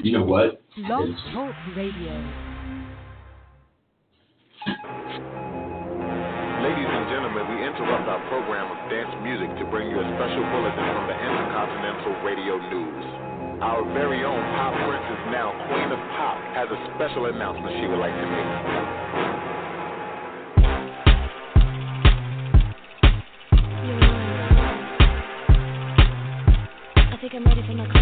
you know what? Love Talk Radio. Ladies and gentlemen, we interrupt our program of dance music to bring you a special bulletin from the Intercontinental Radio News. Our very own pop princess, now Queen of Pop, has a special announcement she would like to make. I think I'm ready for my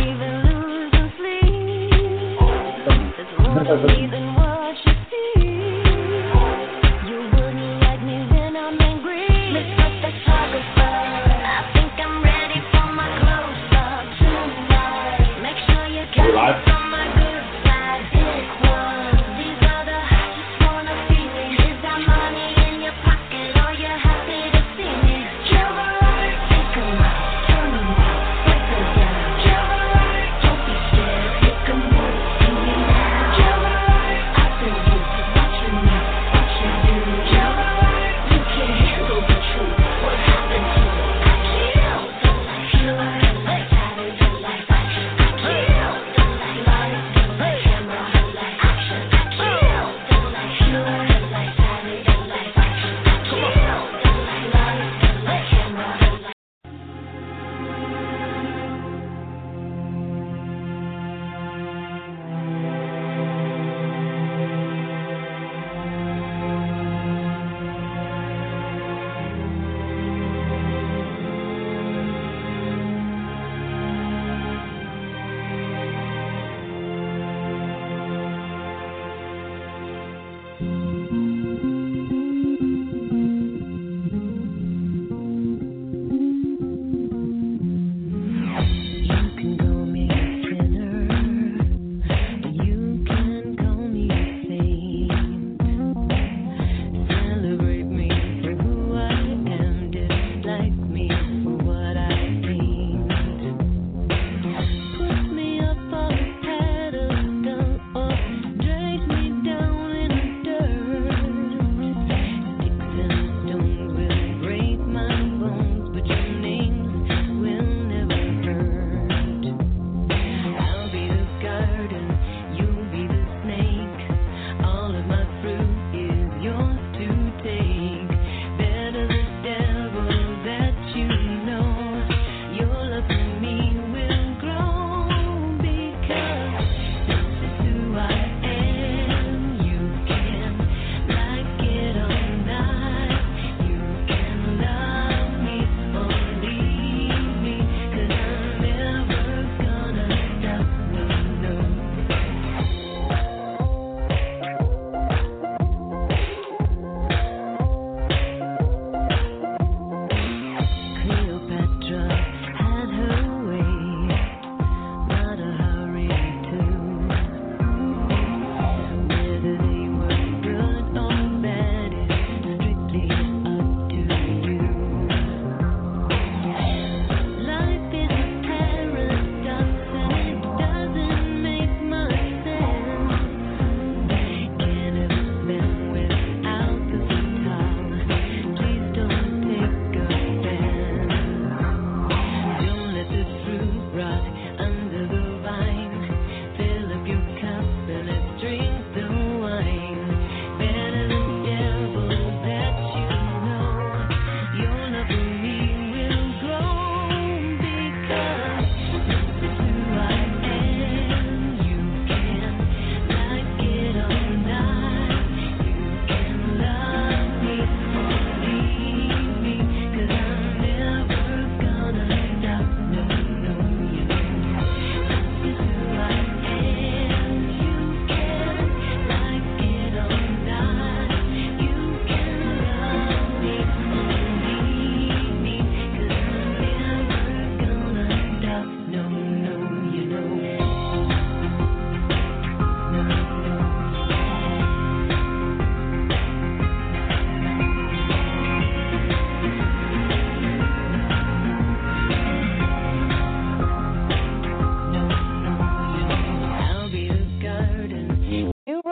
another reason why.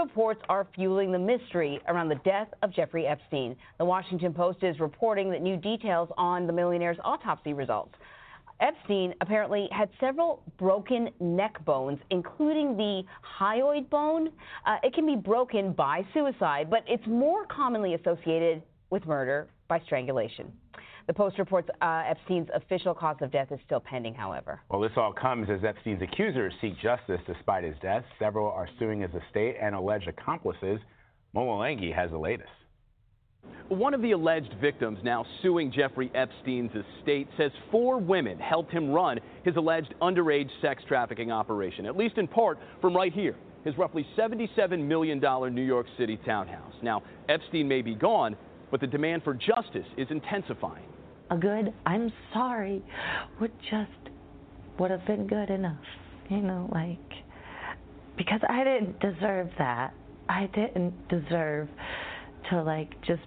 Reports are fueling the mystery around the death of Jeffrey Epstein. The Washington Post is reporting that new details on the millionaire's autopsy results. Epstein apparently had several broken neck bones, including the hyoid bone. Uh, it can be broken by suicide, but it's more commonly associated with murder by strangulation. The Post reports uh, Epstein's official cause of death is still pending, however. Well, this all comes as Epstein's accusers seek justice despite his death. Several are suing his estate and alleged accomplices. Mola Lenghi has the latest. One of the alleged victims now suing Jeffrey Epstein's estate says four women helped him run his alleged underage sex trafficking operation, at least in part from right here, his roughly $77 million New York City townhouse. Now, Epstein may be gone, but the demand for justice is intensifying. A good, I'm sorry, would just would have been good enough, you know, like, because I didn't deserve that. I didn't deserve to like just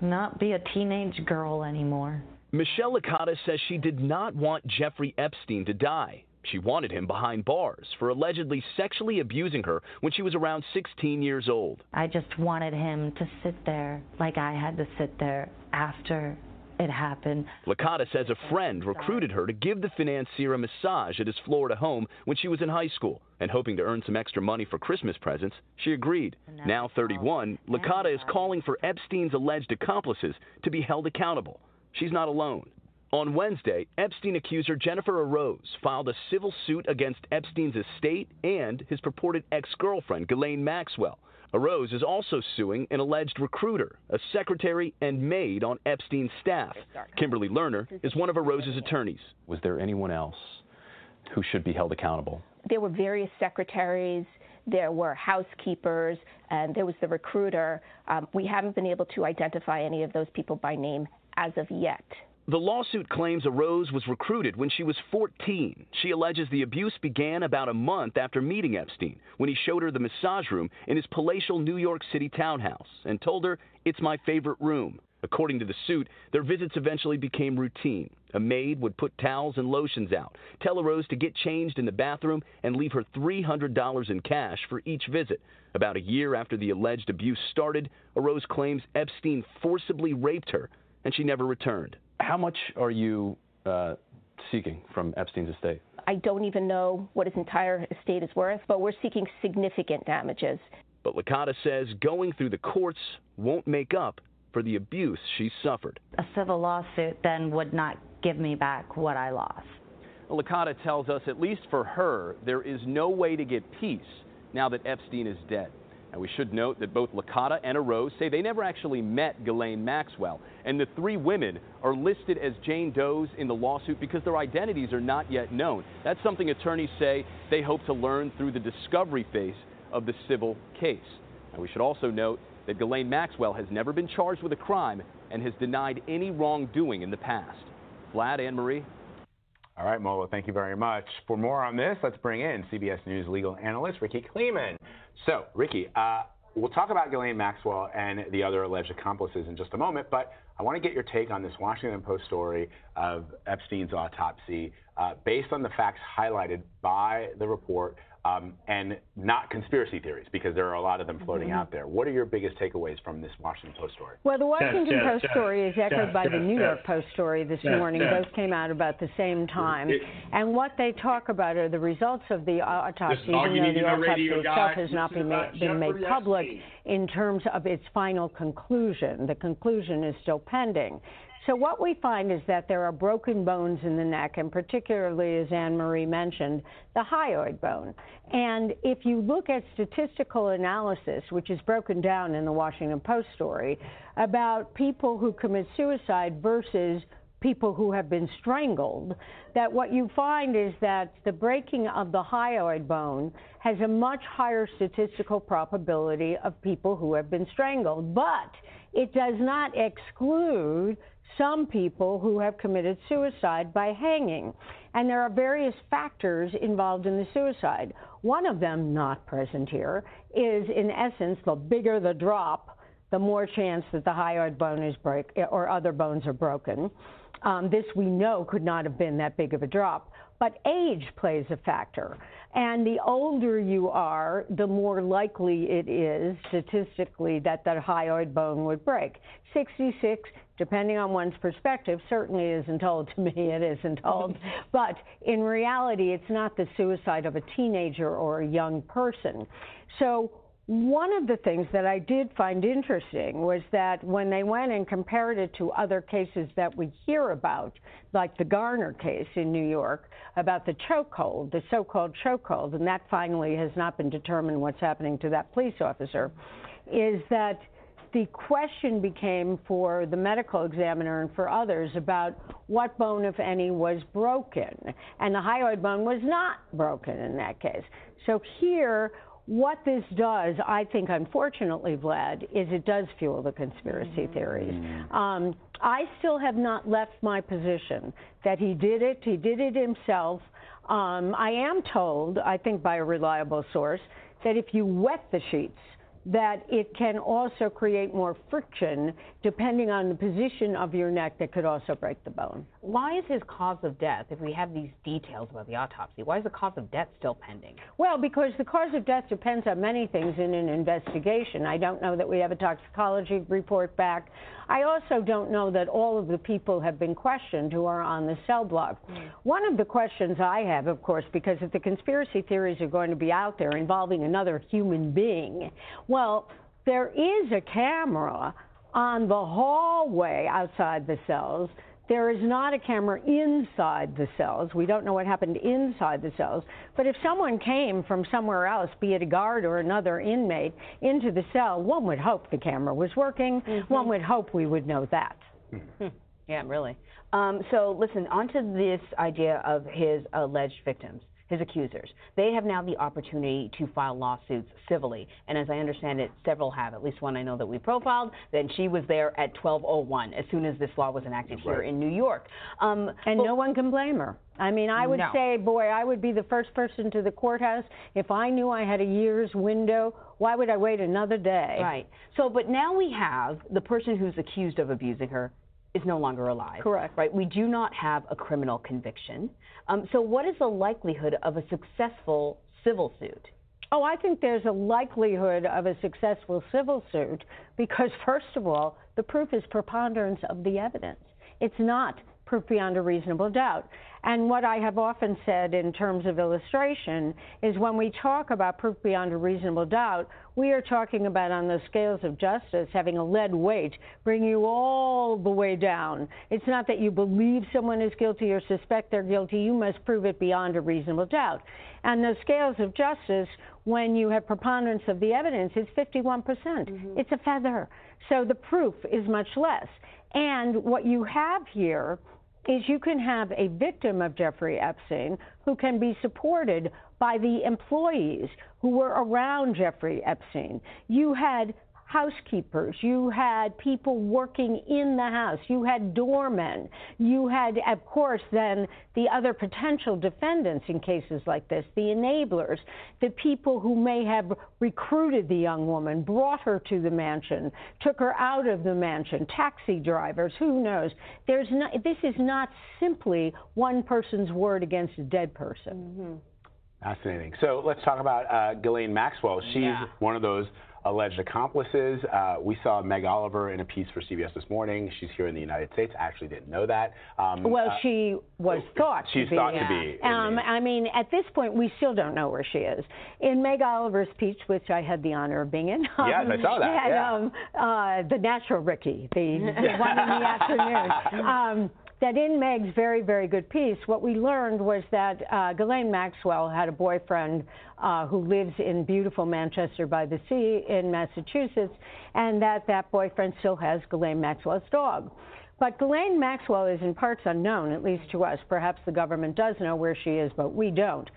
not be a teenage girl anymore. Michelle Licata says she did not want Jeffrey Epstein to die. She wanted him behind bars for allegedly sexually abusing her when she was around 16 years old. I just wanted him to sit there like I had to sit there after it happened. Licata says a friend recruited her to give the financier a massage at his Florida home when she was in high school. And hoping to earn some extra money for Christmas presents, she agreed. Now 31, Licata is calling for Epstein's alleged accomplices to be held accountable. She's not alone. On Wednesday, Epstein accuser Jennifer Araoz filed a civil suit against Epstein's estate and his purported ex girlfriend, Ghislaine Maxwell. Araoz is also suing an alleged recruiter, a secretary, and maid on Epstein's staff. Kimberly Lerner is one of Araoz's attorneys. Was there anyone else who should be held accountable? There were various secretaries, there were housekeepers, and there was the recruiter. Um, we haven't been able to identify any of those people by name as of yet. The lawsuit claims Araoz was recruited when she was 14. She alleges the abuse began about a month after meeting Epstein, when he showed her the massage room in his palatial New York City townhouse and told her, It's my favorite room. According to the suit, their visits eventually became routine. A maid would put towels and lotions out, tell Araoz to get changed in the bathroom, and leave her $300 in cash for each visit. About a year after the alleged abuse started, Araoz claims Epstein forcibly raped her, and she never returned. How much are you uh, seeking from Epstein's estate? I don't even know what his entire estate is worth, but we're seeking significant damages. But Licata says going through the courts won't make up for the abuse she suffered. A civil lawsuit then would not give me back what I lost. Licata tells us, at least for her, there is no way to get peace now that Epstein is dead. We should note that both Licata and Araoz say they never actually met Ghislaine Maxwell. And the three women are listed as Jane Does in the lawsuit because their identities are not yet known. That's something attorneys say they hope to learn through the discovery phase of the civil case. We should also note that Ghislaine Maxwell has never been charged with a crime and has denied any wrongdoing in the past. Vlad, Anne Marie. All right, Mola, thank you very much. For more on this, let's bring in CBS News legal analyst Rikki Klieman. So, Rikki, uh, we'll talk about Ghislaine Maxwell and the other alleged accomplices in just a moment, but I want to get your take on this Washington Post story of Epstein's autopsy uh, based on the facts highlighted by the report um, and not conspiracy theories, because there are a lot of them floating mm-hmm. out there. What are your biggest takeaways from this Washington Post story? Well, the Washington yes, Post yes, story is echoed yes, by the New York Post story this morning. Both came out about the same time. It, and what they talk about are the results of the autopsy, even though the autopsy itself has not been, made, been made public in terms of its final conclusion. The conclusion is still pending. So what we find is that there are broken bones in the neck, and particularly, as Anne Marie mentioned, the hyoid bone. And if you look at statistical analysis, which is broken down in the Washington Post story, about people who commit suicide versus people who have been strangled, that what you find is that the breaking of the hyoid bone has a much higher statistical probability of people who have been strangled. But it does not exclude some people who have committed suicide by hanging. And there are various factors involved in the suicide. One of them, not present here, is in essence the bigger the drop, the more chance that the hyoid bone is break or other bones are broken. Um, this we know could not have been that big of a drop. but age plays a factor. And the older you are, the more likely it is statistically that the hyoid bone would break. 66, depending on one's perspective, certainly isn't old to me, it isn't old. Mm-hmm. but in reality, it's not the suicide of a teenager or a young person. So one of the things that I did find interesting was that when they went and compared it to other cases that we hear about, like the Garner case in New York, about the chokehold, the so-called chokehold, and that finally has not been determined what's happening to that police officer, is that the question became for the medical examiner and for others about what bone, if any, was broken. And the hyoid bone was not broken in that case. So here, what this does, I think, unfortunately, Vlad, is it does fuel the conspiracy mm-hmm. theories. Um, I still have not left my position that he did it, he did it himself. Um, I am told, I think by a reliable source, that if you wet the sheets, that it can also create more friction depending on the position of your neck that could also break the bone. Why is his cause of death, if we have these details about the autopsy, why is the cause of death still pending? Well, because the cause of death depends on many things in an investigation. I don't know that we have a toxicology report back. I also don't know that all of the people have been questioned who are on the cell block. Mm. One of the questions I have, of course, because if the conspiracy theories are going to be out there involving another human being, well, there is a camera on the hallway outside the cells there is not a camera inside the cells. We don't know what happened inside the cells. But if someone came from somewhere else, be it a guard or another inmate, into the cell, one would hope the camera was working. Mm-hmm. One would hope we would know that. Hmm. Yeah, really. Um, so listen, onto this idea of his alleged victims his accusers. They have now the opportunity to file lawsuits civilly. And as I understand it, several have. At least one I know that we profiled. Then she was there at 1201 as soon as this law was enacted here in New York. Um, and no one can blame her. I mean, I would no. say, boy, I would be the first person to the courthouse if I knew I had a year's window. Why would I wait another day? Right. So, but now we have the person who's accused of abusing her is no longer alive. Correct. Right? We do not have a criminal conviction. Um, so, what is the likelihood of a successful civil suit? Oh, I think there's a likelihood of a successful civil suit because, first of all, the proof is preponderance of the evidence. It's not proof beyond a reasonable doubt. And what I have often said in terms of illustration is when we talk about proof beyond a reasonable doubt, we are talking about on the scales of justice having a lead weight bring you all the way down. It's not that you believe someone is guilty or suspect they're guilty, you must prove it beyond a reasonable doubt. And the scales of justice, when you have preponderance of the evidence, is 51%. percent mm hmm It's a feather. So the proof is much less. And what you have here is you can have a victim of Jeffrey Epstein who can be supported by the employees who were around Jeffrey Epstein. You had housekeepers, you had people working in the house, you had doormen, you had, of course, then the other potential defendants in cases like this, the enablers, the people who may have recruited the young woman, brought her to the mansion, took her out of the mansion, taxi drivers, who knows? There's not, this is not simply one person's word against a dead person. Mm-hmm. Fascinating. So let's talk about uh, Ghislaine Maxwell. She's yeah. one of those alleged accomplices. Uh, we saw Meg Oliver in a piece for CBS this morning. She's here in the United States. I actually didn't know that. Um, well, uh, she was thought she's to be. thought to be. Um, I mean, at this point, we still don't know where she is. In Meg Oliver's speech, which I had the honor of being in. Um, yes, I saw that. Had, yeah. um, uh, the natural Ricky, the, the one in the afternoon. That in Meg's very, very good piece, what we learned was that uh, Ghislaine Maxwell had a boyfriend uh, who lives in beautiful Manchester by the Sea in Massachusetts, and that that boyfriend still has Ghislaine Maxwell's dog. But Ghislaine Maxwell is in parts unknown, at least to us. Perhaps the government does know where she is, but we don't.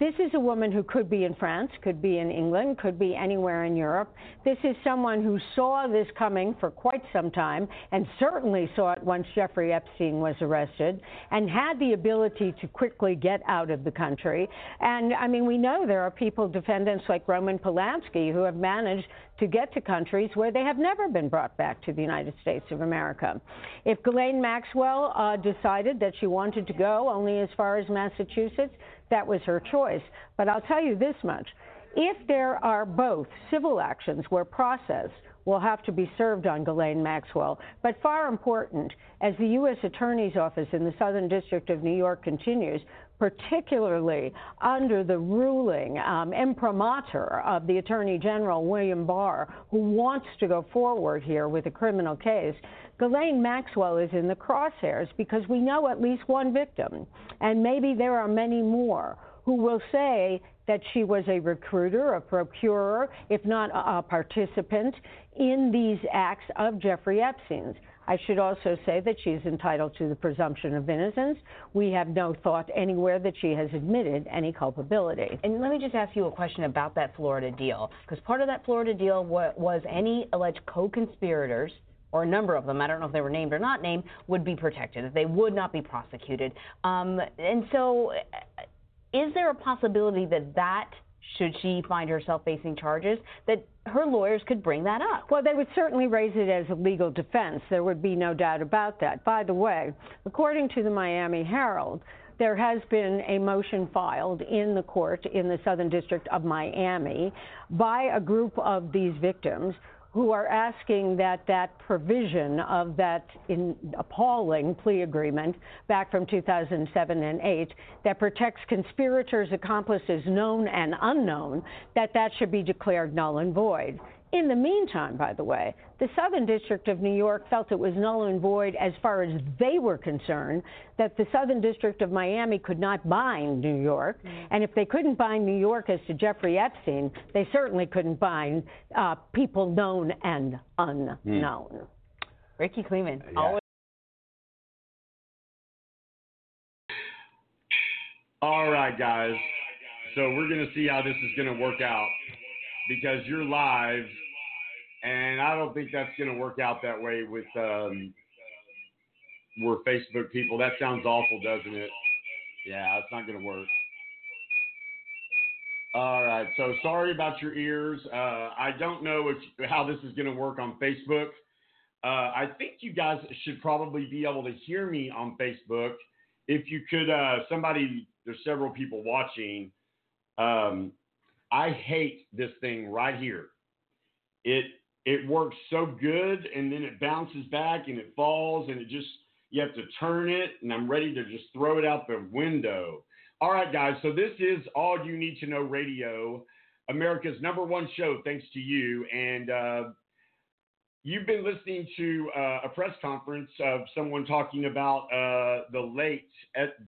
This is a woman who could be in France, could be in England, could be anywhere in Europe. This is someone who saw this coming for quite some time and certainly saw it once Jeffrey Epstein was arrested and had the ability to quickly get out of the country. And I mean, we know there are people, defendants like Roman Polanski, who have managed to get to countries where they have never been brought back to the United States of America. If Ghislaine Maxwell uh, decided that she wanted to go only as far as Massachusetts, that was her choice. But I'll tell you this much. If there are both civil actions where process will have to be served on Ghislaine Maxwell, but far important, as the U.S. Attorney's Office in the Southern District of New York continues, particularly under the ruling um, imprimatur of the Attorney General William Barr, who wants to go forward here with a criminal case. Ghislaine Maxwell is in the crosshairs because we know at least one victim, and maybe there are many more who will say that she was a recruiter, a procurer, if not a, participant in these acts of Jeffrey Epstein's. I should also say that she is entitled to the presumption of innocence. We have no thought anywhere that she has admitted any culpability. And let me just ask you a question about that Florida deal, because part of that Florida deal was any alleged co-conspirators or a number of them, I don't know if they were named or not named, would be protected, they would not be prosecuted. Um, and so, is there a possibility that that should she find herself facing charges, that her lawyers could bring that up. Well, they would certainly raise it as a legal defense. There would be no doubt about that. By the way, according to the Miami Herald, there has been a motion filed in the court in the Southern District of Miami by a group of these victims who are asking that that provision of that appalling plea agreement back from 2007 and 8 that protects conspirators, accomplices known and unknown, that that should be declared null and void. In the meantime, by the way, the Southern District of New York felt it was null and void as far as they were concerned, that the Southern District of Miami could not bind New York. Mm-hmm. And if they couldn't bind New York as to Jeffrey Epstein, they certainly couldn't bind uh, people known and unknown. Mm. Rikki Klieman, yeah. always. All right, guys. So we're going to see how this is going to work out because you're live, and I don't think that's going to work out that way with um, we're Facebook people. That sounds awful, doesn't it? Yeah, it's not going to work. All right, so sorry about your ears. Uh, I don't know how this is going to work on Facebook. Uh, I think you guys should probably be able to hear me on Facebook. If you could, uh, somebody, there's several people watching. Um, I hate this thing right here. It it works so good and then it bounces back and it falls and it just you have to turn it and I'm ready to just throw it out the window. All right, guys. So this is all you need to know radio, America's number one show, thanks to you. And uh, you've been listening to uh, a press conference of someone talking about uh, the late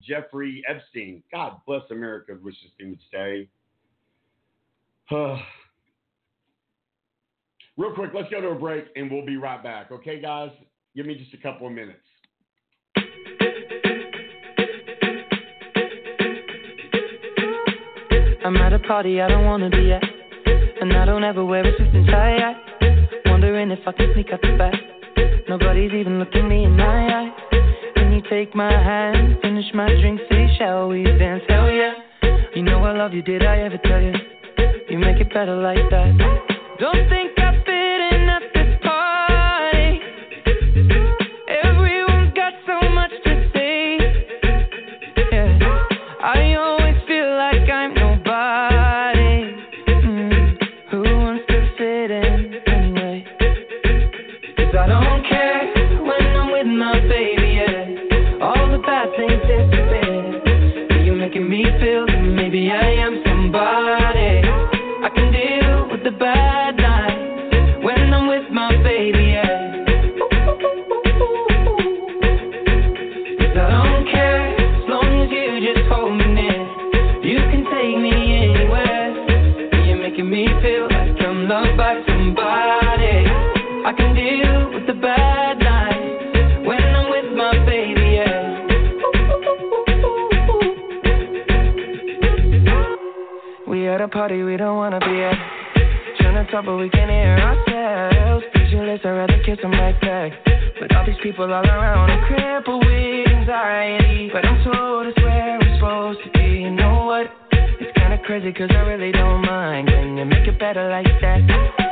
Jeffrey Epstein. God bless America, wish this thing would stay. Real quick, let's go to a break and we'll be right back. Okay, guys? Give me just a couple of minutes. I'm at a party I don't wanna be at, and I don't ever wear a suit and tie. Wondering if I can sneak out the back. Nobody's even looking me in my eye. Can you take my hand, finish my drink, say, shall we dance? Hell yeah. You know I love you, did I ever tell you? You make it better like that. Don't think I fit in. party but we can't hear ourselves. Speechless, I'd rather kiss them right back. But all these people all around, I'm crippled with anxiety. But I'm told it's where I'm supposed to be. You know what? It's kinda crazy, cause I really don't mind. Can you make it better like that?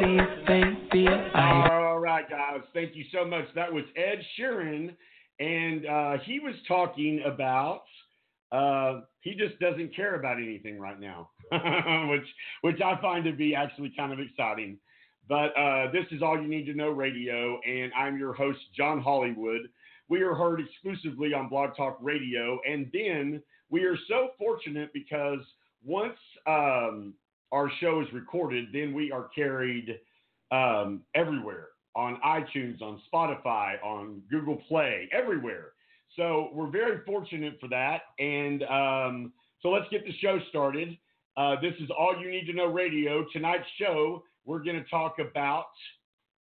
But you, All right, guys. Thank you so much. That was Ed Sheeran, and uh, he was talking about uh, he just doesn't care about anything right now, which which I find to be actually kind of exciting. But uh, this is all you need to know radio, and I'm your host John Hollywood. We are heard exclusively on Blog Talk Radio, and then we are so fortunate because once um, our show is recorded, then we are carried um, everywhere on iTunes, on Spotify, on Google Play, everywhere. So we're very fortunate for that. And um, so let's get the show started. Uh, this is All You Need to Know Radio. Tonight's show, we're going to talk about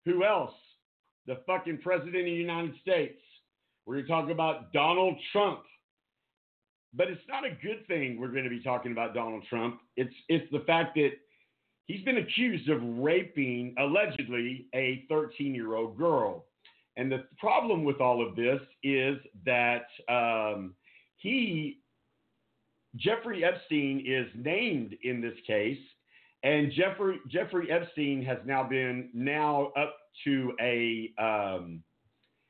who else? The fucking President of the United States. We're going to talk about Donald Trump. But it's not a good thing we're going to be talking about Donald Trump. It's it's the fact that he's been accused of raping allegedly a 13-year-old girl. And the problem with all of this is that um, he, Jeffrey Epstein, is named in this case, and Jeffrey Jeffrey Epstein has now been now up to a um,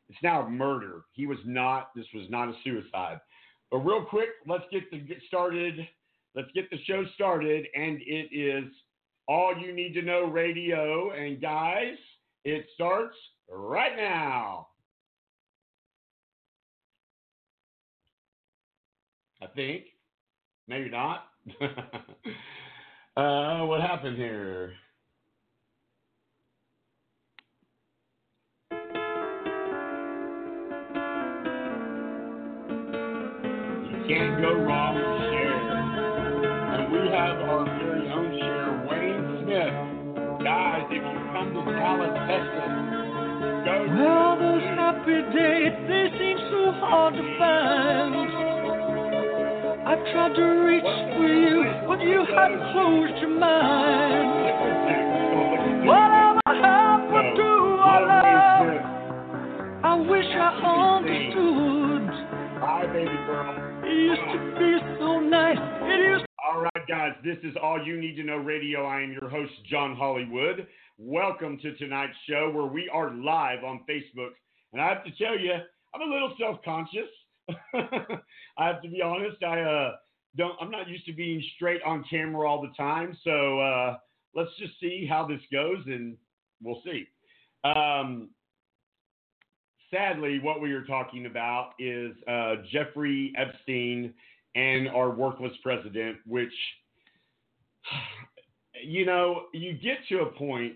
it's now a murder. He was not. This was not a suicide. But real quick, let's get the get started. Let's get the show started, and it is all you need to know radio. And guys, it starts right now. I think. Maybe not. uh, what happened here? Can't go wrong with Cher. And we have our very own Cher, Wayne Smith. Guys, if you come to Dallas, Texas, go to Well, those happy days, they seem so hard to find. I tried to reach for you, but you closed your mind. Whatever happened to our love? I wish I understood. Bye, baby girl. It used to be so nice. It used All right, guys, this is All You Need to Know Radio. I am your host, John Hollywood. Welcome to tonight's show where we are live on Facebook. And I have to tell you, I'm a little self conscious. I have to be honest. I uh, don't. I'm not used to being straight on camera all the time. So uh, let's just see how this goes, and we'll see. Um, sadly, what we are talking about is uh, Jeffrey Epstein and our worthless president, which, you know, you get to a point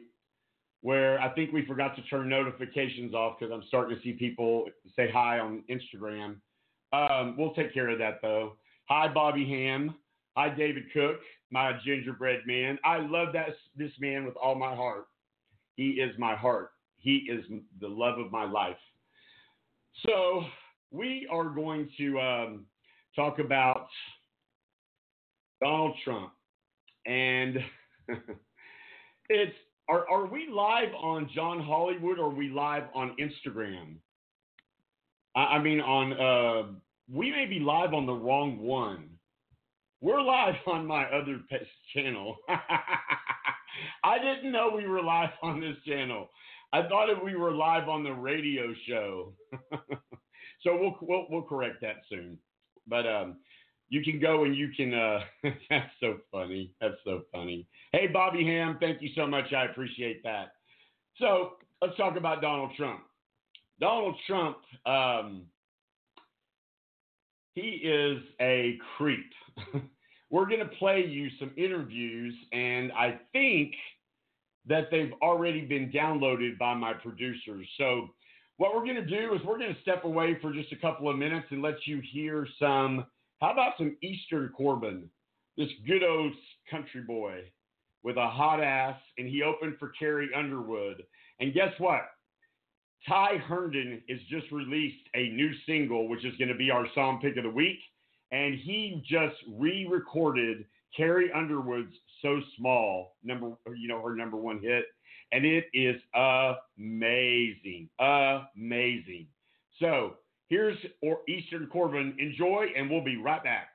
where I think we forgot to turn notifications off because I'm starting to see people say hi on Instagram. Um, we'll take care of that though. Hi, Bobby Ham. Hi, David Cook, my gingerbread man. I love that this man with all my heart. He is my heart. He is the love of my life. So we are going to um, talk about Donald Trump, and it's are are we live on John Hollywood or are we live on Instagram? I, I mean on uh, we may be live on the wrong one. We're live on my other channel. I didn't know we were live on this channel. I thought if we were live on the radio show. so we'll, we'll we'll correct that soon. But um, you can go and you can. Uh, that's so funny. That's so funny. Hey, Bobby Ham, thank you so much. I appreciate that. So let's talk about Donald Trump. Donald Trump, um, he is a creep. We're going to play you some interviews, and I think that they've already been downloaded by my producers. So, what we're going to do is we're going to step away for just a couple of minutes and let you hear some. How about some Easton Corbin? This good old country boy with a hot ass, and he opened for Carrie Underwood. And guess what? Ty Herndon has just released a new single, which is going to be our song pick of the week. And he just re recorded Carrie Underwood's So Small, number you know, her number one hit. And it is amazing. Amazing. So here's Easton Corbin. Enjoy, and we'll be right back.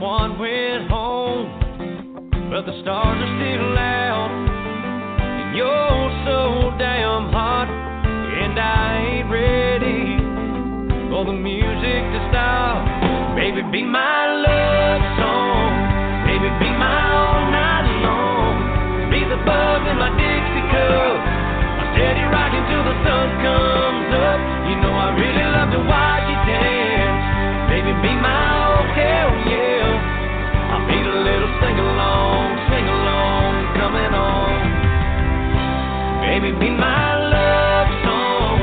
Everyone went home. But the stars are still out, and you're so damn hot. And I ain't ready for the music to stop. Baby, be my love song. Baby, be my all night long. Be the bug in my Dixie cup. My steady rocking till the sun comes up. You know I really love to watch you dance. Baby, be my oh hell yeah. Baby, be my love song.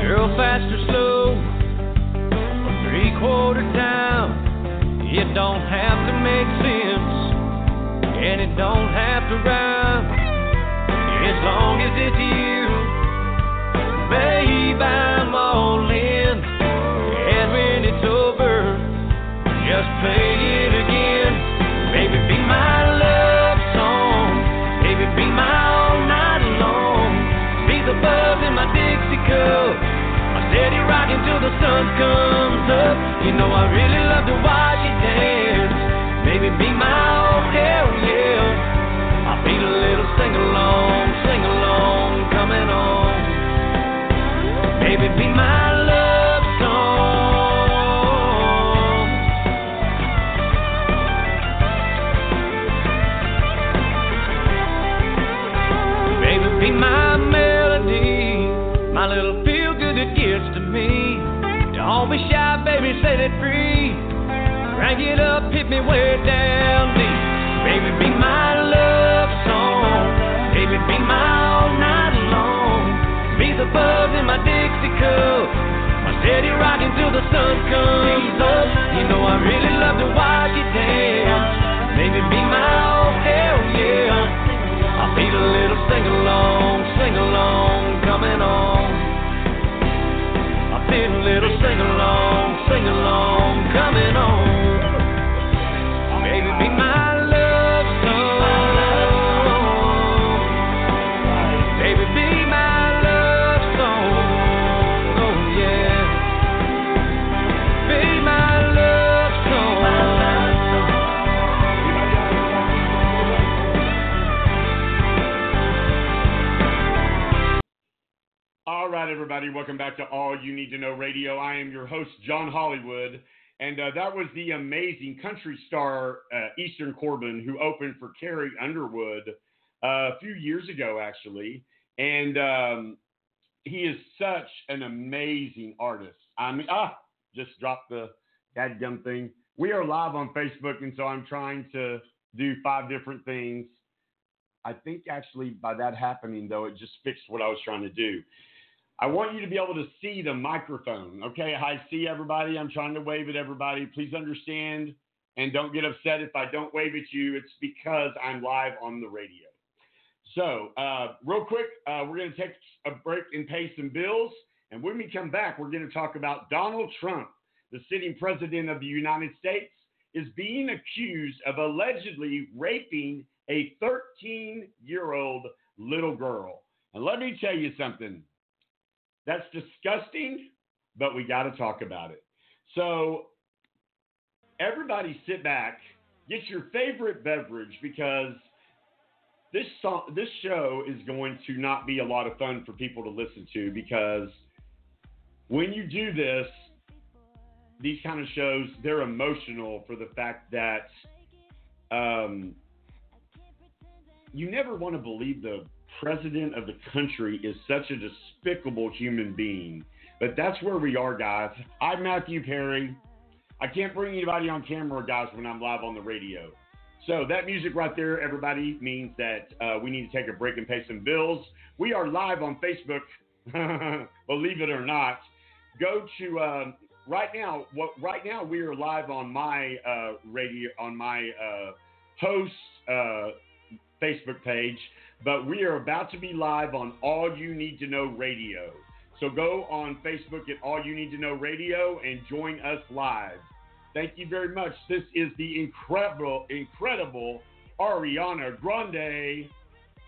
Girl, fast or slow, three quarter time. It don't have to make sense, and it don't have to rhyme. As long as it's you, babe, till the sun comes up. You know I really love to watch you dance. Baby, be my amazing country star uh, Easton Corbin who opened for Carrie Underwood uh, a few years ago, actually. And um, he is such an amazing artist. I mean, ah, just dropped the dadgum thing. We are live on Facebook, and so I'm trying to do five different things. I think actually by that happening, though, it just fixed what I was trying to do. I want you to be able to see the microphone. Okay, I see everybody. I'm trying to wave at everybody. Please understand and don't get upset if I don't wave at you. It's because I'm live on the radio. So, uh, real quick, uh, we're going to take a break and pay some bills. And when we come back, we're going to talk about Donald Trump, the sitting president of the United States, is being accused of allegedly raping a 13 year old little girl. And let me tell you something that's disgusting, but we got to talk about it. So, everybody sit back, get your favorite beverage because this song, this show is going to not be a lot of fun for people to listen to because when you do this, these kind of shows, they're emotional for the fact that um, you never want to believe the president of the country is such a despicable human being. But that's where we are, guys. I'm Matthew Perry. I can't bring anybody on camera, guys, when I'm live on the radio. So that music right there, everybody, means that uh, we need to take a break and pay some bills. We are live on Facebook, believe it or not. Go to um, right now. What right now we are live on my uh, radio on my uh, host uh, Facebook page, but we are about to be live on All You Need to Know Radio. So go on Facebook at All You Need to Know Radio and join us live. Thank you very much. This is the incredible, incredible Ariana Grande.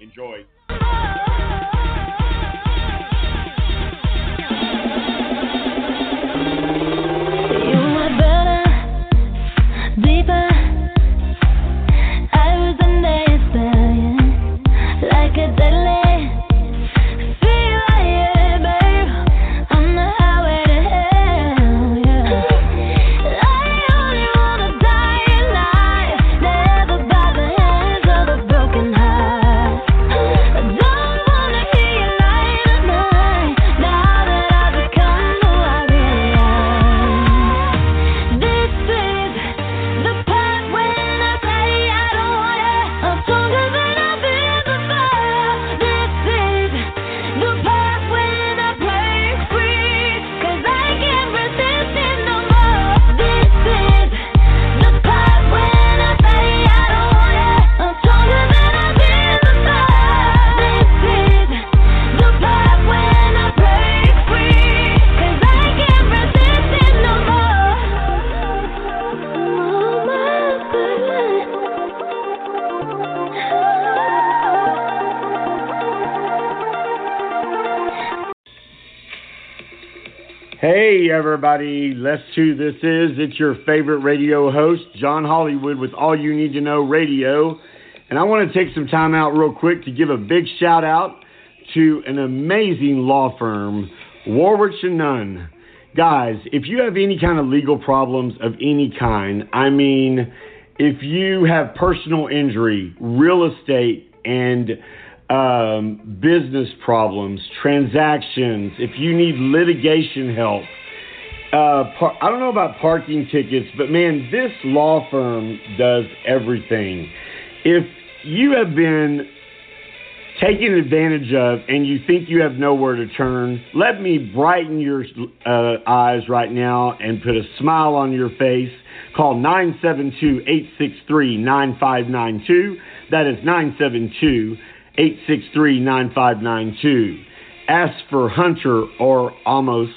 Enjoy. Everybody. Let's who this is. It's your favorite radio host, John Hollywood, with All You Need to Know Radio. And I want to take some time out real quick to give a big shout out to an amazing law firm, Warwick Nunn. Guys, if you have any kind of legal problems of any kind, I mean, if you have personal injury, real estate, and um, business problems, transactions, if you need litigation help, uh, par- I don't know about parking tickets, but man, this law firm does everything. If you have been taken advantage of and you think you have nowhere to turn, let me brighten your uh, eyes right now and put a smile on your face. Call 972 863 9592. That is 972 863 9592. Ask for Hunter or Amos,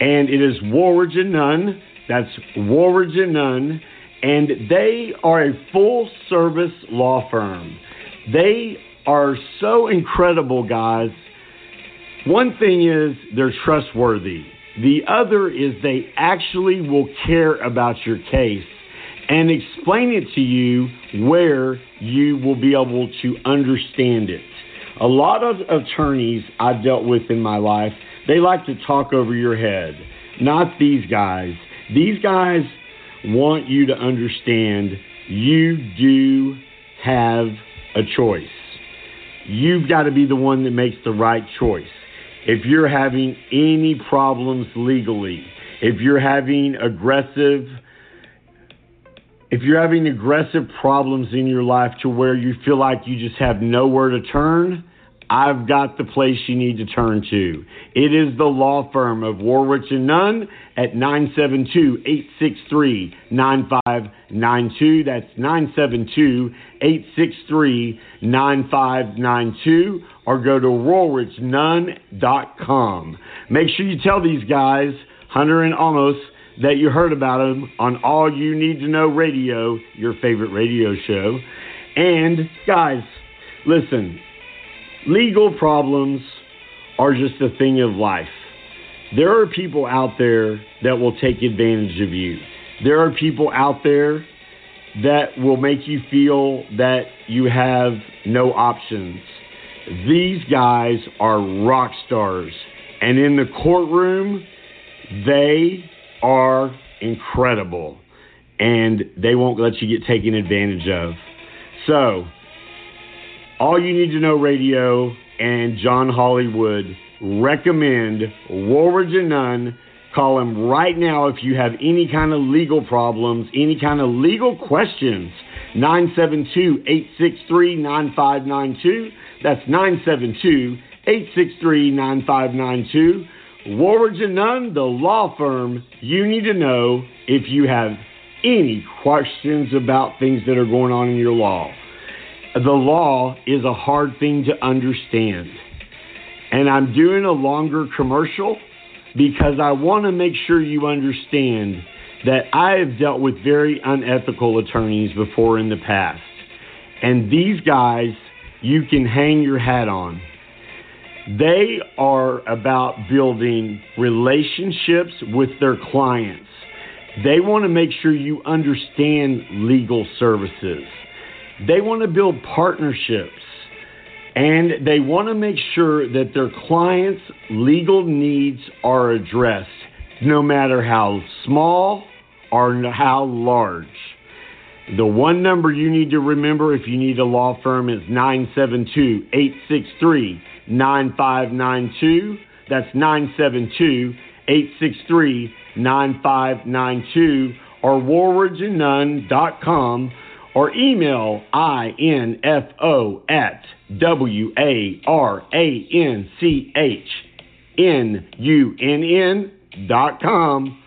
and it is Warridge and Nunn. That's Warridge and Nunn, and they are a full service law firm. They are so incredible, guys. One thing is they're trustworthy. The other is they actually will care about your case and explain it to you where you will be able to understand it. A lot of attorneys I've dealt with in my life, they like to talk over your head. Not these guys. These guys want you to understand you do have a choice. You've got to be the one that makes the right choice. If you're having any problems legally, if you're having aggressive if you're having aggressive problems in your life to where you feel like you just have nowhere to turn, I've got the place you need to turn to. It is the law firm of Warwick and Nunn at 972-863-9592. That's 972-863-9592 or go to warwicknunn.com. Make sure you tell these guys, Hunter and Amos, that you heard about them on All You Need to Know Radio, your favorite radio show. And guys, listen, legal problems are just a thing of life. There are people out there that will take advantage of you. There are people out there that will make you feel that you have no options. These guys are rock stars. And in the courtroom, they are incredible. And they won't let you get taken advantage of. So, all you need to know radio and John Hollywood recommend Woolridge and Nunn. Call him right now if you have any kind of legal problems, any kind of legal questions. 972 863 9592. That's 972 863 9592. Woolridge and Nunn, the law firm you need to know if you have any questions about things that are going on in your law. The law is a hard thing to understand. And I'm doing a longer commercial because I want to make sure you understand that I have dealt with very unethical attorneys before in the past. And these guys, you can hang your hat on. They are about building relationships with their clients. They want to make sure you understand legal services. They want to build partnerships. And they want to make sure that their clients' legal needs are addressed, no matter how small or how large. The one number you need to remember if you need a law firm is 972 863 9592. That's 972 863 9592 or woolridgeandnunn.com or email info at w a r a n c h n u n n dot com.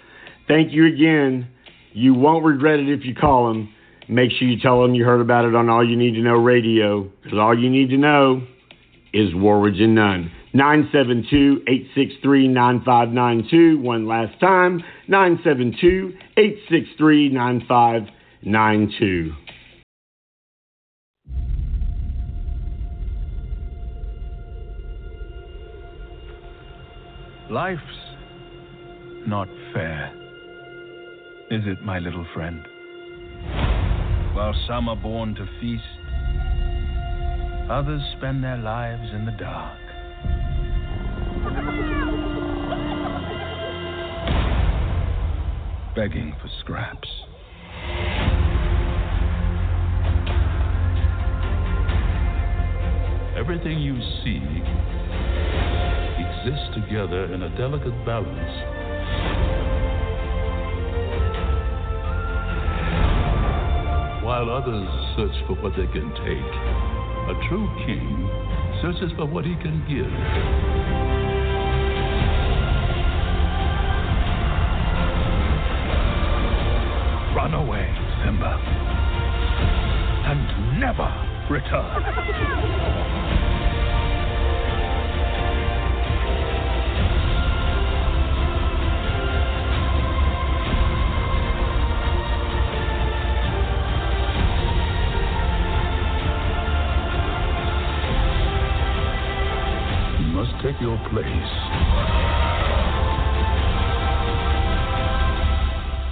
Thank you again. You won't regret it if you call them. Make sure you tell them you heard about it on All You Need to Know Radio, because all you need to know is Woolridge and Nunn. 972 863 9592. One last time 972 863 9592. Life's not fair, is it, my little friend? While some are born to feast, others spend their lives in the dark. Begging for scraps. Everything you see exists together in a delicate balance. While others search for what they can take, a true king searches for what he can give. Run away, Simba, and never return. Your place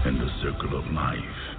in the circle of life.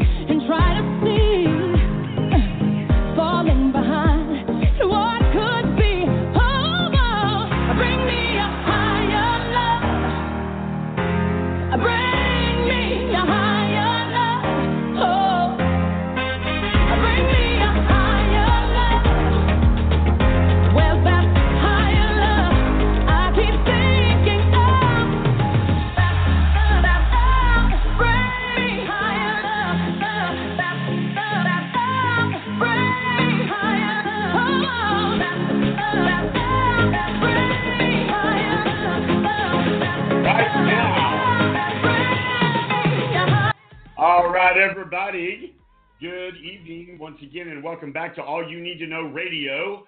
everybody. Good evening once again, and welcome back to All You Need to Know Radio.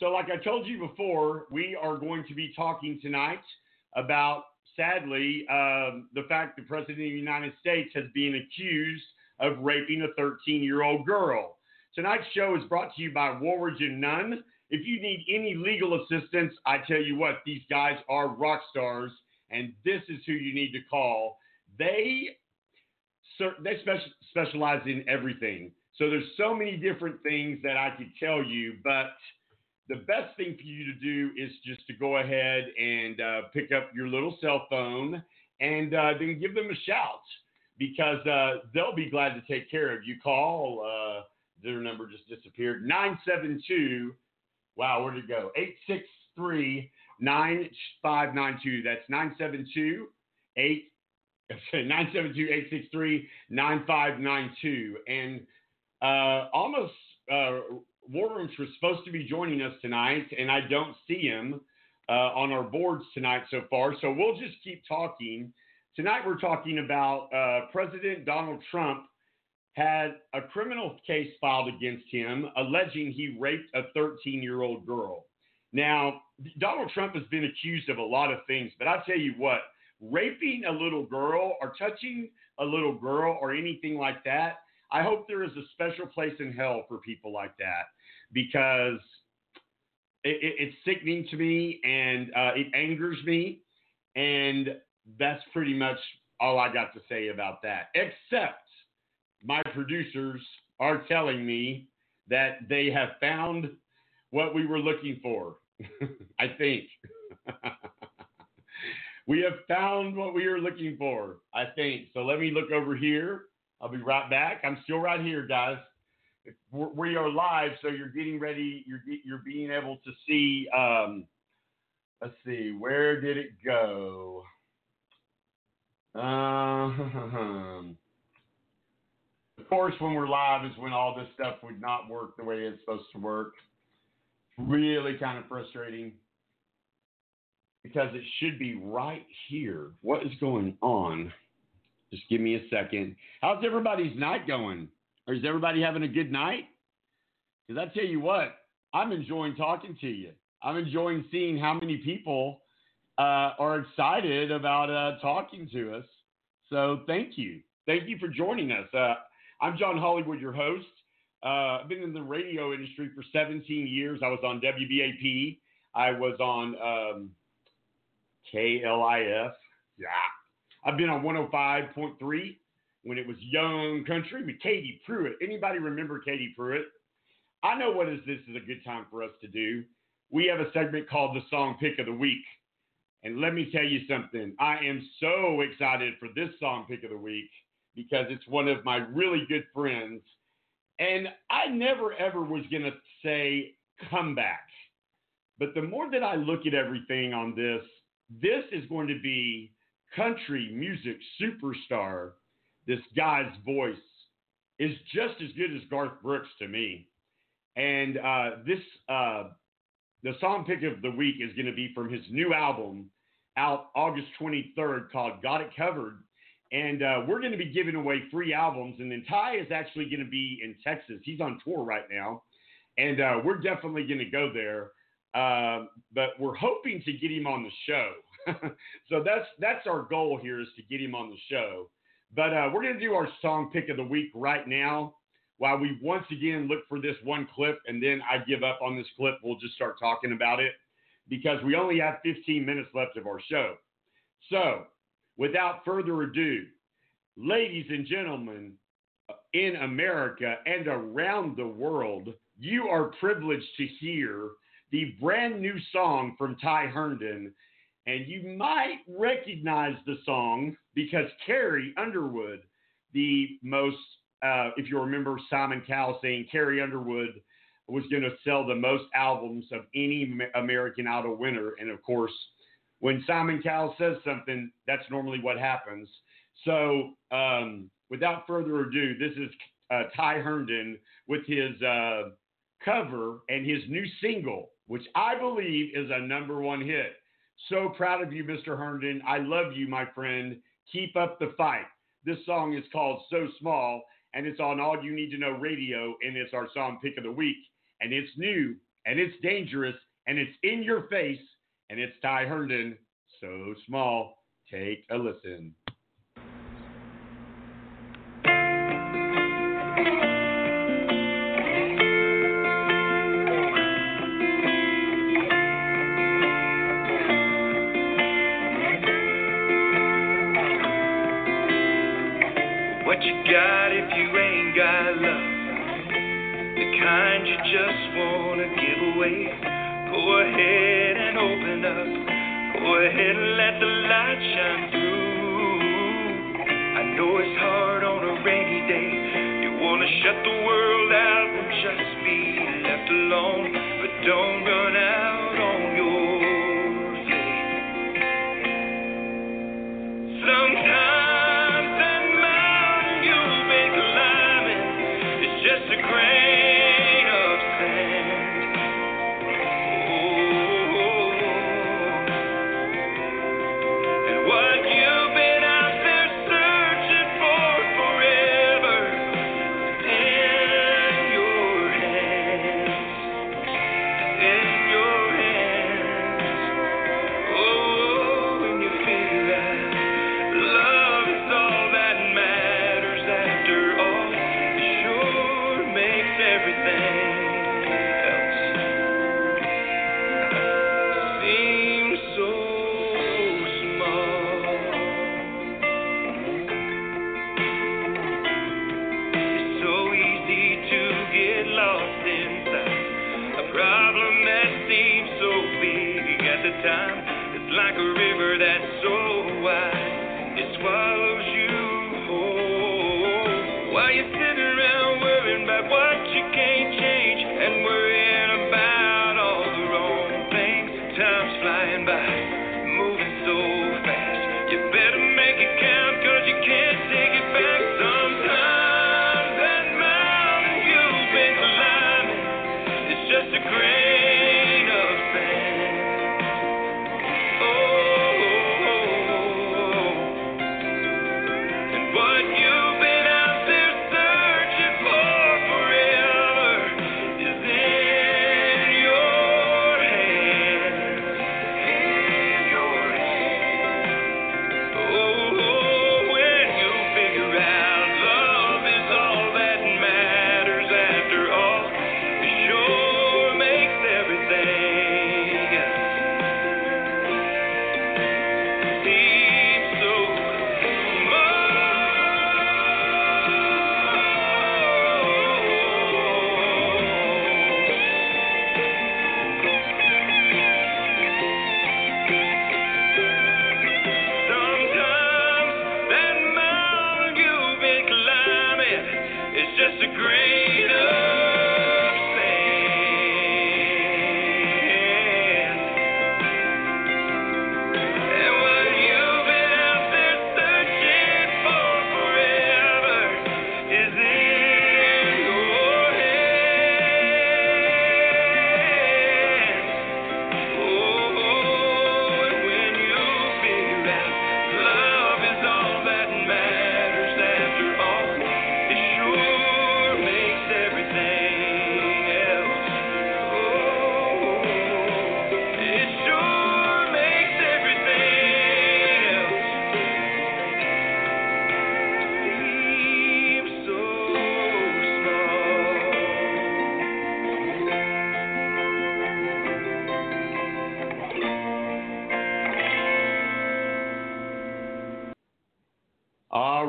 So, like I told you before, we are going to be talking tonight about, sadly, um, the fact the President of the United States has been accused of raping a 13 year old girl. Tonight's show is brought to you by Woolridge and Nunn. If you need any legal assistance, I tell you what, these guys are rock stars, and this is who you need to call. They they special, specialize in everything. So there's so many different things that I could tell you, but the best thing for you to do is just to go ahead and uh, pick up your little cell phone and uh, then give them a shout because uh, they'll be glad to take care of you. Call uh, their number just disappeared 972. Wow, where'd it go? 863 9592. That's 972 8 972-863-9592. And uh, almost uh, War Rooms was supposed to be joining us tonight, and I don't see him uh, on our boards tonight so far. So we'll just keep talking. Tonight we're talking about uh, President Donald Trump had a criminal case filed against him alleging he raped a 13 year old girl. Now, Donald Trump has been accused of a lot of things, but I tell you what, raping a little girl or touching a little girl or anything like that, I hope there is a special place in hell for people like that because it, it, it's sickening to me and uh, it angers me. And that's pretty much all I got to say about that, except my producers are telling me that they have found what we were looking for, I think. we have found what we are looking for, I think. So let me look over here. I'll be right back. I'm still right here, guys. We are live, so you're getting ready. You're you're being able to see. Um, let's see, where did it go? Uh, of course, when we're live is when all this stuff would not work the way it's supposed to work. Really kind of frustrating because it should be right here. What is going on? Just give me a second. How's everybody's night going? Or is everybody having a good night? Because I tell you what, I'm enjoying talking to you. I'm enjoying seeing how many people uh, are excited about uh, talking to us. So thank you. Thank you for joining us. Uh, I'm John Hollywood, your host. Uh, I've been in the radio industry for 17 years. I was on WBAP. I was on um, KLIF. Yeah. I've been on 105.3 when it was Young Country with Katie Pruitt. Anybody remember Katie Pruitt? I know what is this is a good time for us to do. We have a segment called the Song Pick of the Week. And let me tell you something. I am so excited for this song pick of the week because it's one of my really good friends. And I never ever was going to say comeback. But the more that I look at everything on this, this is going to be country music superstar. This guy's voice is just as good as Garth Brooks to me. And uh, this, uh, the song pick of the week is going to be from his new album out August 23rd called Got It Covered. And uh, we're going to be giving away free albums. And then Ty is actually going to be in Texas. He's on tour right now. And uh, we're definitely going to go there. Uh, but we're hoping to get him on the show. so that's that's our goal here is to get him on the show. But uh, we're going to do our song pick of the week right now. While we once again look for this one clip, and then I give up on this clip, we'll just start talking about it because we only have 15 minutes left of our show. So, without further ado, ladies and gentlemen uh, in America and around the world, you are privileged to hear the brand new song from Ty Herndon. And you might recognize the song because Carrie Underwood, the most, uh, if you remember Simon Cowell saying Carrie Underwood was going to sell the most albums of any American Idol winner. And of course, when Simon Cowell says something, that's normally what happens. So, um, without further ado, this is uh, Ty Herndon with his uh, cover and his new single, which I believe is a number one hit. So proud of you, Mr. Herndon. I love you, my friend. Keep up the fight. This song is called So Small, and it's on All You Need to Know Radio, and it's our song pick of the week. And it's new, and it's dangerous, and it's in your face, and it's Ty Herndon. So Small. Take a listen.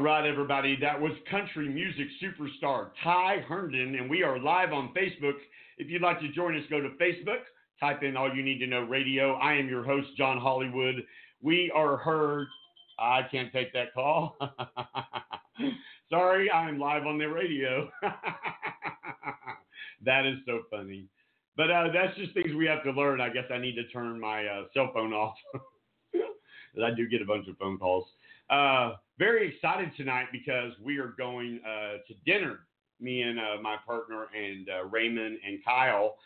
Right, everybody. That was country music superstar Ty Herndon, and we are live on Facebook. If you'd like to join us, go to Facebook, type in All You Need to Know Radio. I am your host, John Hollywood. We are heard. I can't take that call. Sorry, I am live on the radio. that is so funny. But uh, that's just things we have to learn. I guess I need to turn my uh, cell phone off. I do get a bunch of phone calls. Uh, very excited tonight because we are going uh, to dinner, me and uh, my partner and uh, Raymond and Kyle,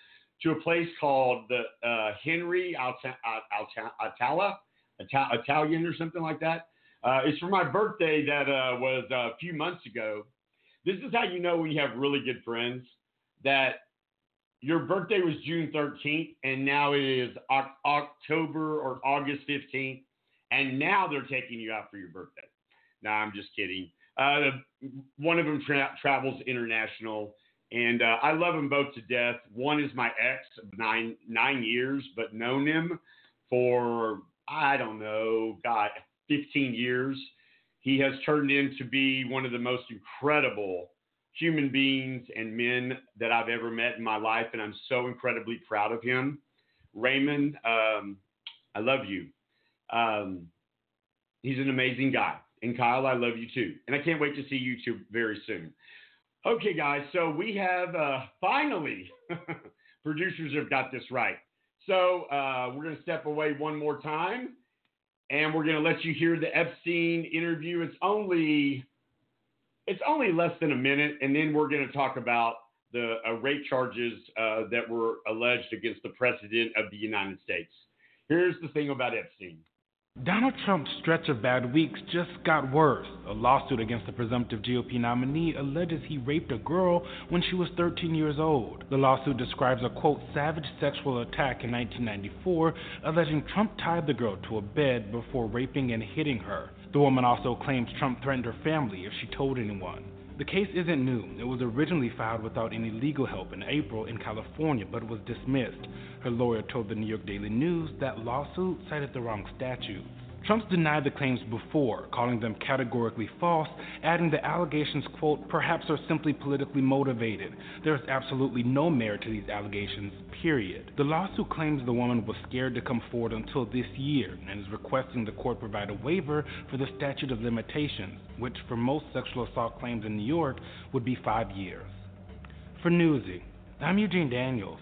to a place called the uh, Henry Alta- Italian or something like that. It's for my birthday that was a few months ago. This is how you know when you have really good friends that your birthday was June 13th, and now it is o- October or August 15th, and now they're taking you out for your birthday. No, I'm just kidding. Uh, one of them tra- travels international, and uh, I love them both to death. One is my ex of nine nine years, but known him for I don't know, God, 15 years. He has turned into be one of the most incredible human beings and men that I've ever met in my life, and I'm so incredibly proud of him. Raymond, um, I love you. Um, he's an amazing guy. And Kyle, I love you too. And I can't wait to see you two very soon. Okay, guys, so we have uh, finally, producers have got this right. So uh, we're going to step away one more time and we're going to let you hear the Epstein interview. It's only it's only less than a minute, and then we're going to talk about the uh, rape charges uh, that were alleged against the president of the United States. Here's the thing about Epstein. Donald Trump's stretch of bad weeks just got worse. A lawsuit against the presumptive GOP nominee alleges he raped a girl when she was 13 years old. The lawsuit describes a quote savage sexual attack in 1994, alleging Trump tied the girl to a bed before raping and hitting her. The woman also claims Trump threatened her family if she told anyone. The case isn't new. It was originally filed without any legal help in April in California, but was dismissed. Her lawyer told the New York Daily News that lawsuit cited the wrong statute. Trump's denied the claims before, calling them categorically false, adding the allegations, quote, perhaps are simply politically motivated. There is absolutely no merit to these allegations, period. The lawsuit claims the woman was scared to come forward until this year and is requesting the court provide a waiver for the statute of limitations, which for most sexual assault claims in New York would be five years. For Newsy, I'm Eugene Daniels.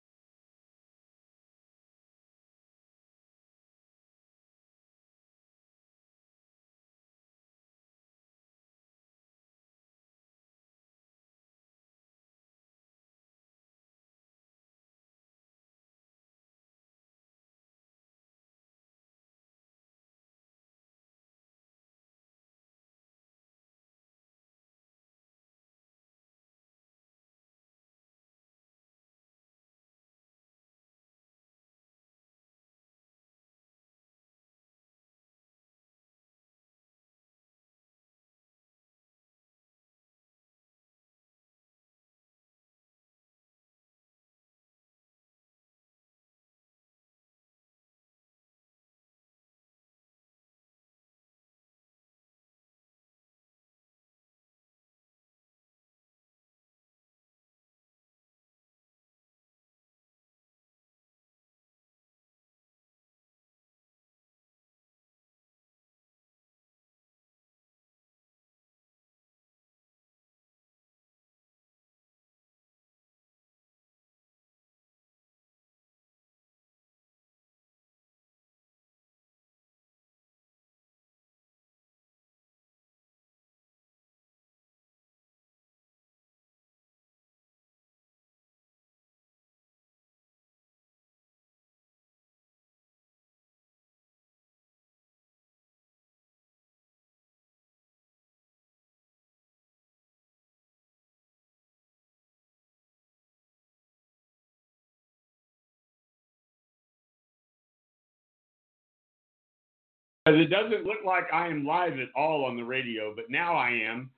Because it doesn't look like I am live at all on the radio, but now I am.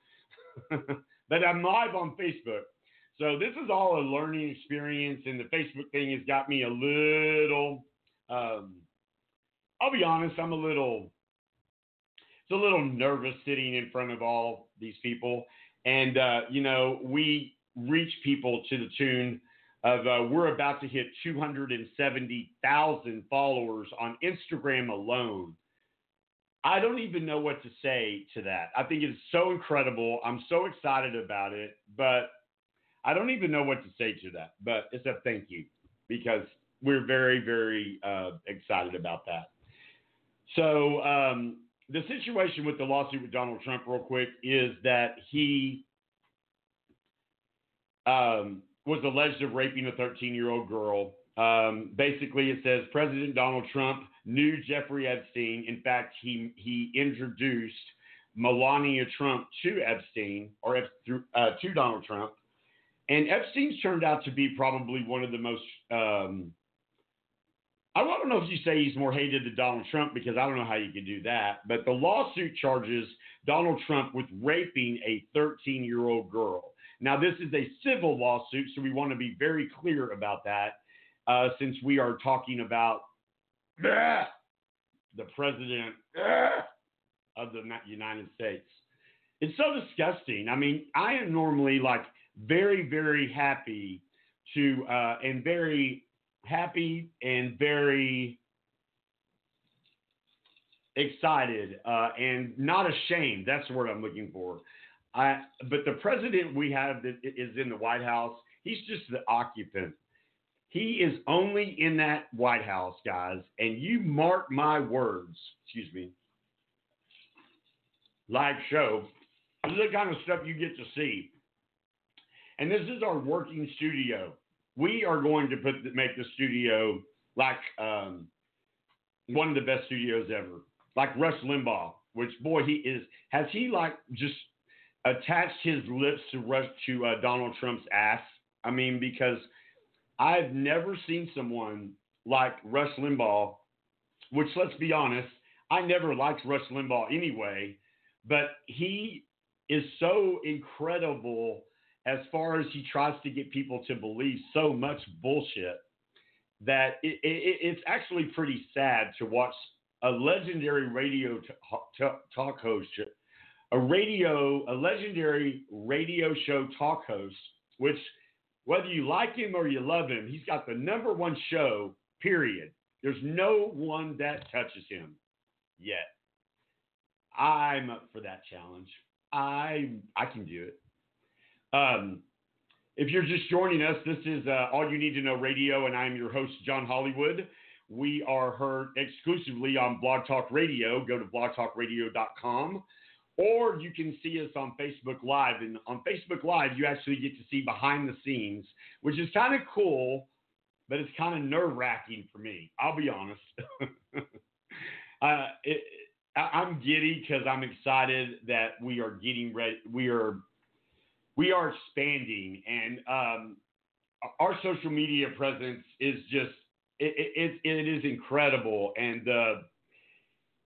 but I'm live on Facebook. So this is all a learning experience, and the Facebook thing has got me a little. Um, I'll be honest, I'm a little. It's a little nervous sitting in front of all these people, and uh, you know we reach people to the tune of uh, we're about to hit 270,000 followers on Instagram alone. I don't even know what to say to that. I think it's so incredible. I'm so excited about it, but I don't even know what to say to that. But it's a thank you because we're very, very uh, excited about that. So um, the situation with the lawsuit with Donald Trump, real quick, is that he um, was alleged of raping a 13 year old girl. Um, basically, it says President Donald Trump knew Jeffrey Epstein. In fact, he he introduced Melania Trump to Epstein or uh, to Donald Trump, and Epstein's turned out to be probably one of the most. Um, I don't know if you say he's more hated than Donald Trump because I don't know how you can do that. But the lawsuit charges Donald Trump with raping a 13 year old girl. Now, this is a civil lawsuit, so we want to be very clear about that uh, since we are talking about the president of the United States. It's so disgusting. I mean, I am normally like very, very happy to, uh, and very happy and very excited uh, and not ashamed. That's the word I'm looking for. I, but the president we have that is in the White House, he's just the occupant. He is only in that White House, guys, and you mark my words. Excuse me. Live show. This is the kind of stuff you get to see. And this is our working studio. We are going to put make the studio like um, one of the best studios ever, like Rush Limbaugh. Which boy, he is. Has he like just attached his lips to Rush to uh, Donald Trump's ass? I mean, because I've never seen someone like Rush Limbaugh, which let's be honest, I never liked Rush Limbaugh anyway, but he is so incredible as far as he tries to get people to believe so much bullshit that it, it, it's actually pretty sad to watch a legendary radio t- t- talk host, a radio, a legendary radio show talk host, which whether you like him or you love him, he's got the number one show, period. There's no one that touches him yet. I'm up for that challenge. I I can do it. Um, if you're just joining us, this is uh, All You Need to Know Radio, and I'm your host, John Hollywood. We are heard exclusively on Blog Talk Radio. Go to blogtalkradio.com or you can see us on Facebook Live. And on Facebook Live, you actually get to see behind the scenes, which is kind of cool, but it's kind of nerve wracking for me. I'll be honest. uh, it, I'm giddy because I'm excited that we are getting ready. We are we are expanding, and um, our social media presence is just it, it, it is incredible, and uh,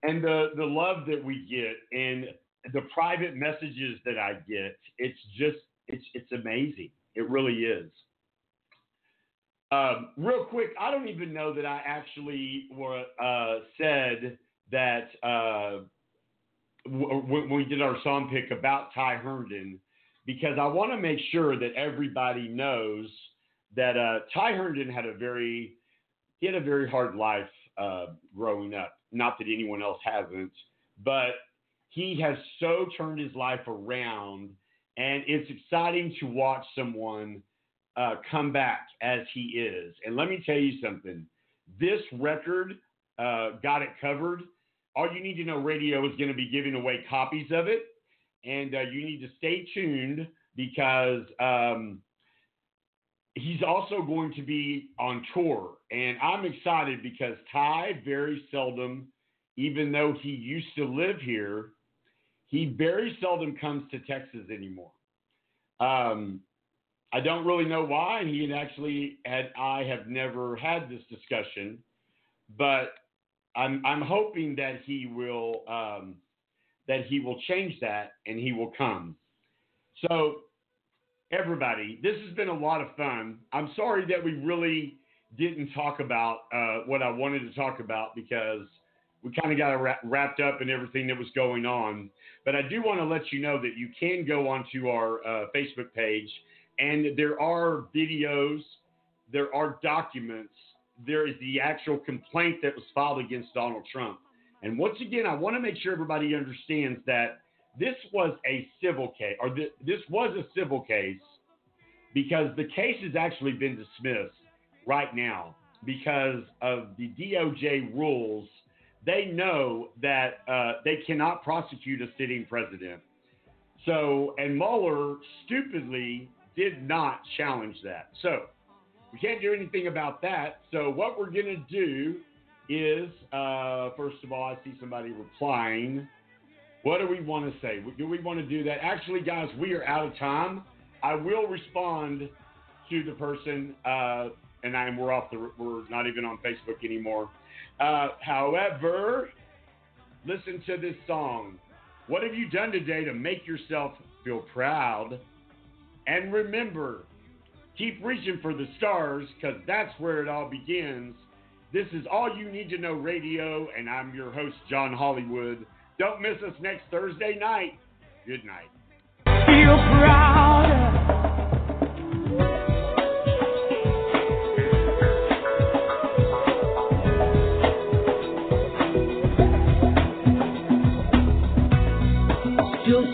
and the the love that we get, and the private messages that I get, it's just it's it's amazing. It really is. Um, real quick, I don't even know that I actually were, uh, said that uh, when we did our song pick about Ty Herndon, because I want to make sure that everybody knows that uh, Ty Herndon had a very he had a very hard life uh, growing up. Not that anyone else hasn't, but he has so turned his life around, and it's exciting to watch someone uh, come back as he is. And let me tell you something this record uh, got it covered. All you need to know radio is going to be giving away copies of it, and uh, you need to stay tuned because um, he's also going to be on tour. And I'm excited because Ty very seldom, even though he used to live here, he very seldom comes to Texas anymore. Um, I don't really know why. He actually had I have never had this discussion, but I'm I'm hoping that he will um, that he will change that and he will come. So everybody, this has been a lot of fun. I'm sorry that we really didn't talk about uh, what I wanted to talk about because we kind of got wrapped up in everything that was going on. But I do want to let you know that you can go onto our uh, Facebook page, and there are videos, there are documents, there is the actual complaint that was filed against Donald Trump. And once again, I want to make sure everybody understands that this was a civil case, or th- this was a civil case, because the case has actually been dismissed right now because of the DOJ rules they know that uh, they cannot prosecute a sitting president. So, and Mueller stupidly did not challenge that. So, we can't do anything about that. So, what we're going to do is uh, first of all, I see somebody replying. What do we want to say? Do we want to do that? Actually, guys, we are out of time. I will respond to the person, uh, and I'm we're off the we're not even on Facebook anymore. Uh, however, listen to this song. What have you done today to make yourself feel proud? And remember, keep reaching for the stars because that's where it all begins. This is All You Need to Know Radio, and I'm your host, John Hollywood. Don't miss us next Thursday night. Good night.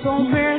总是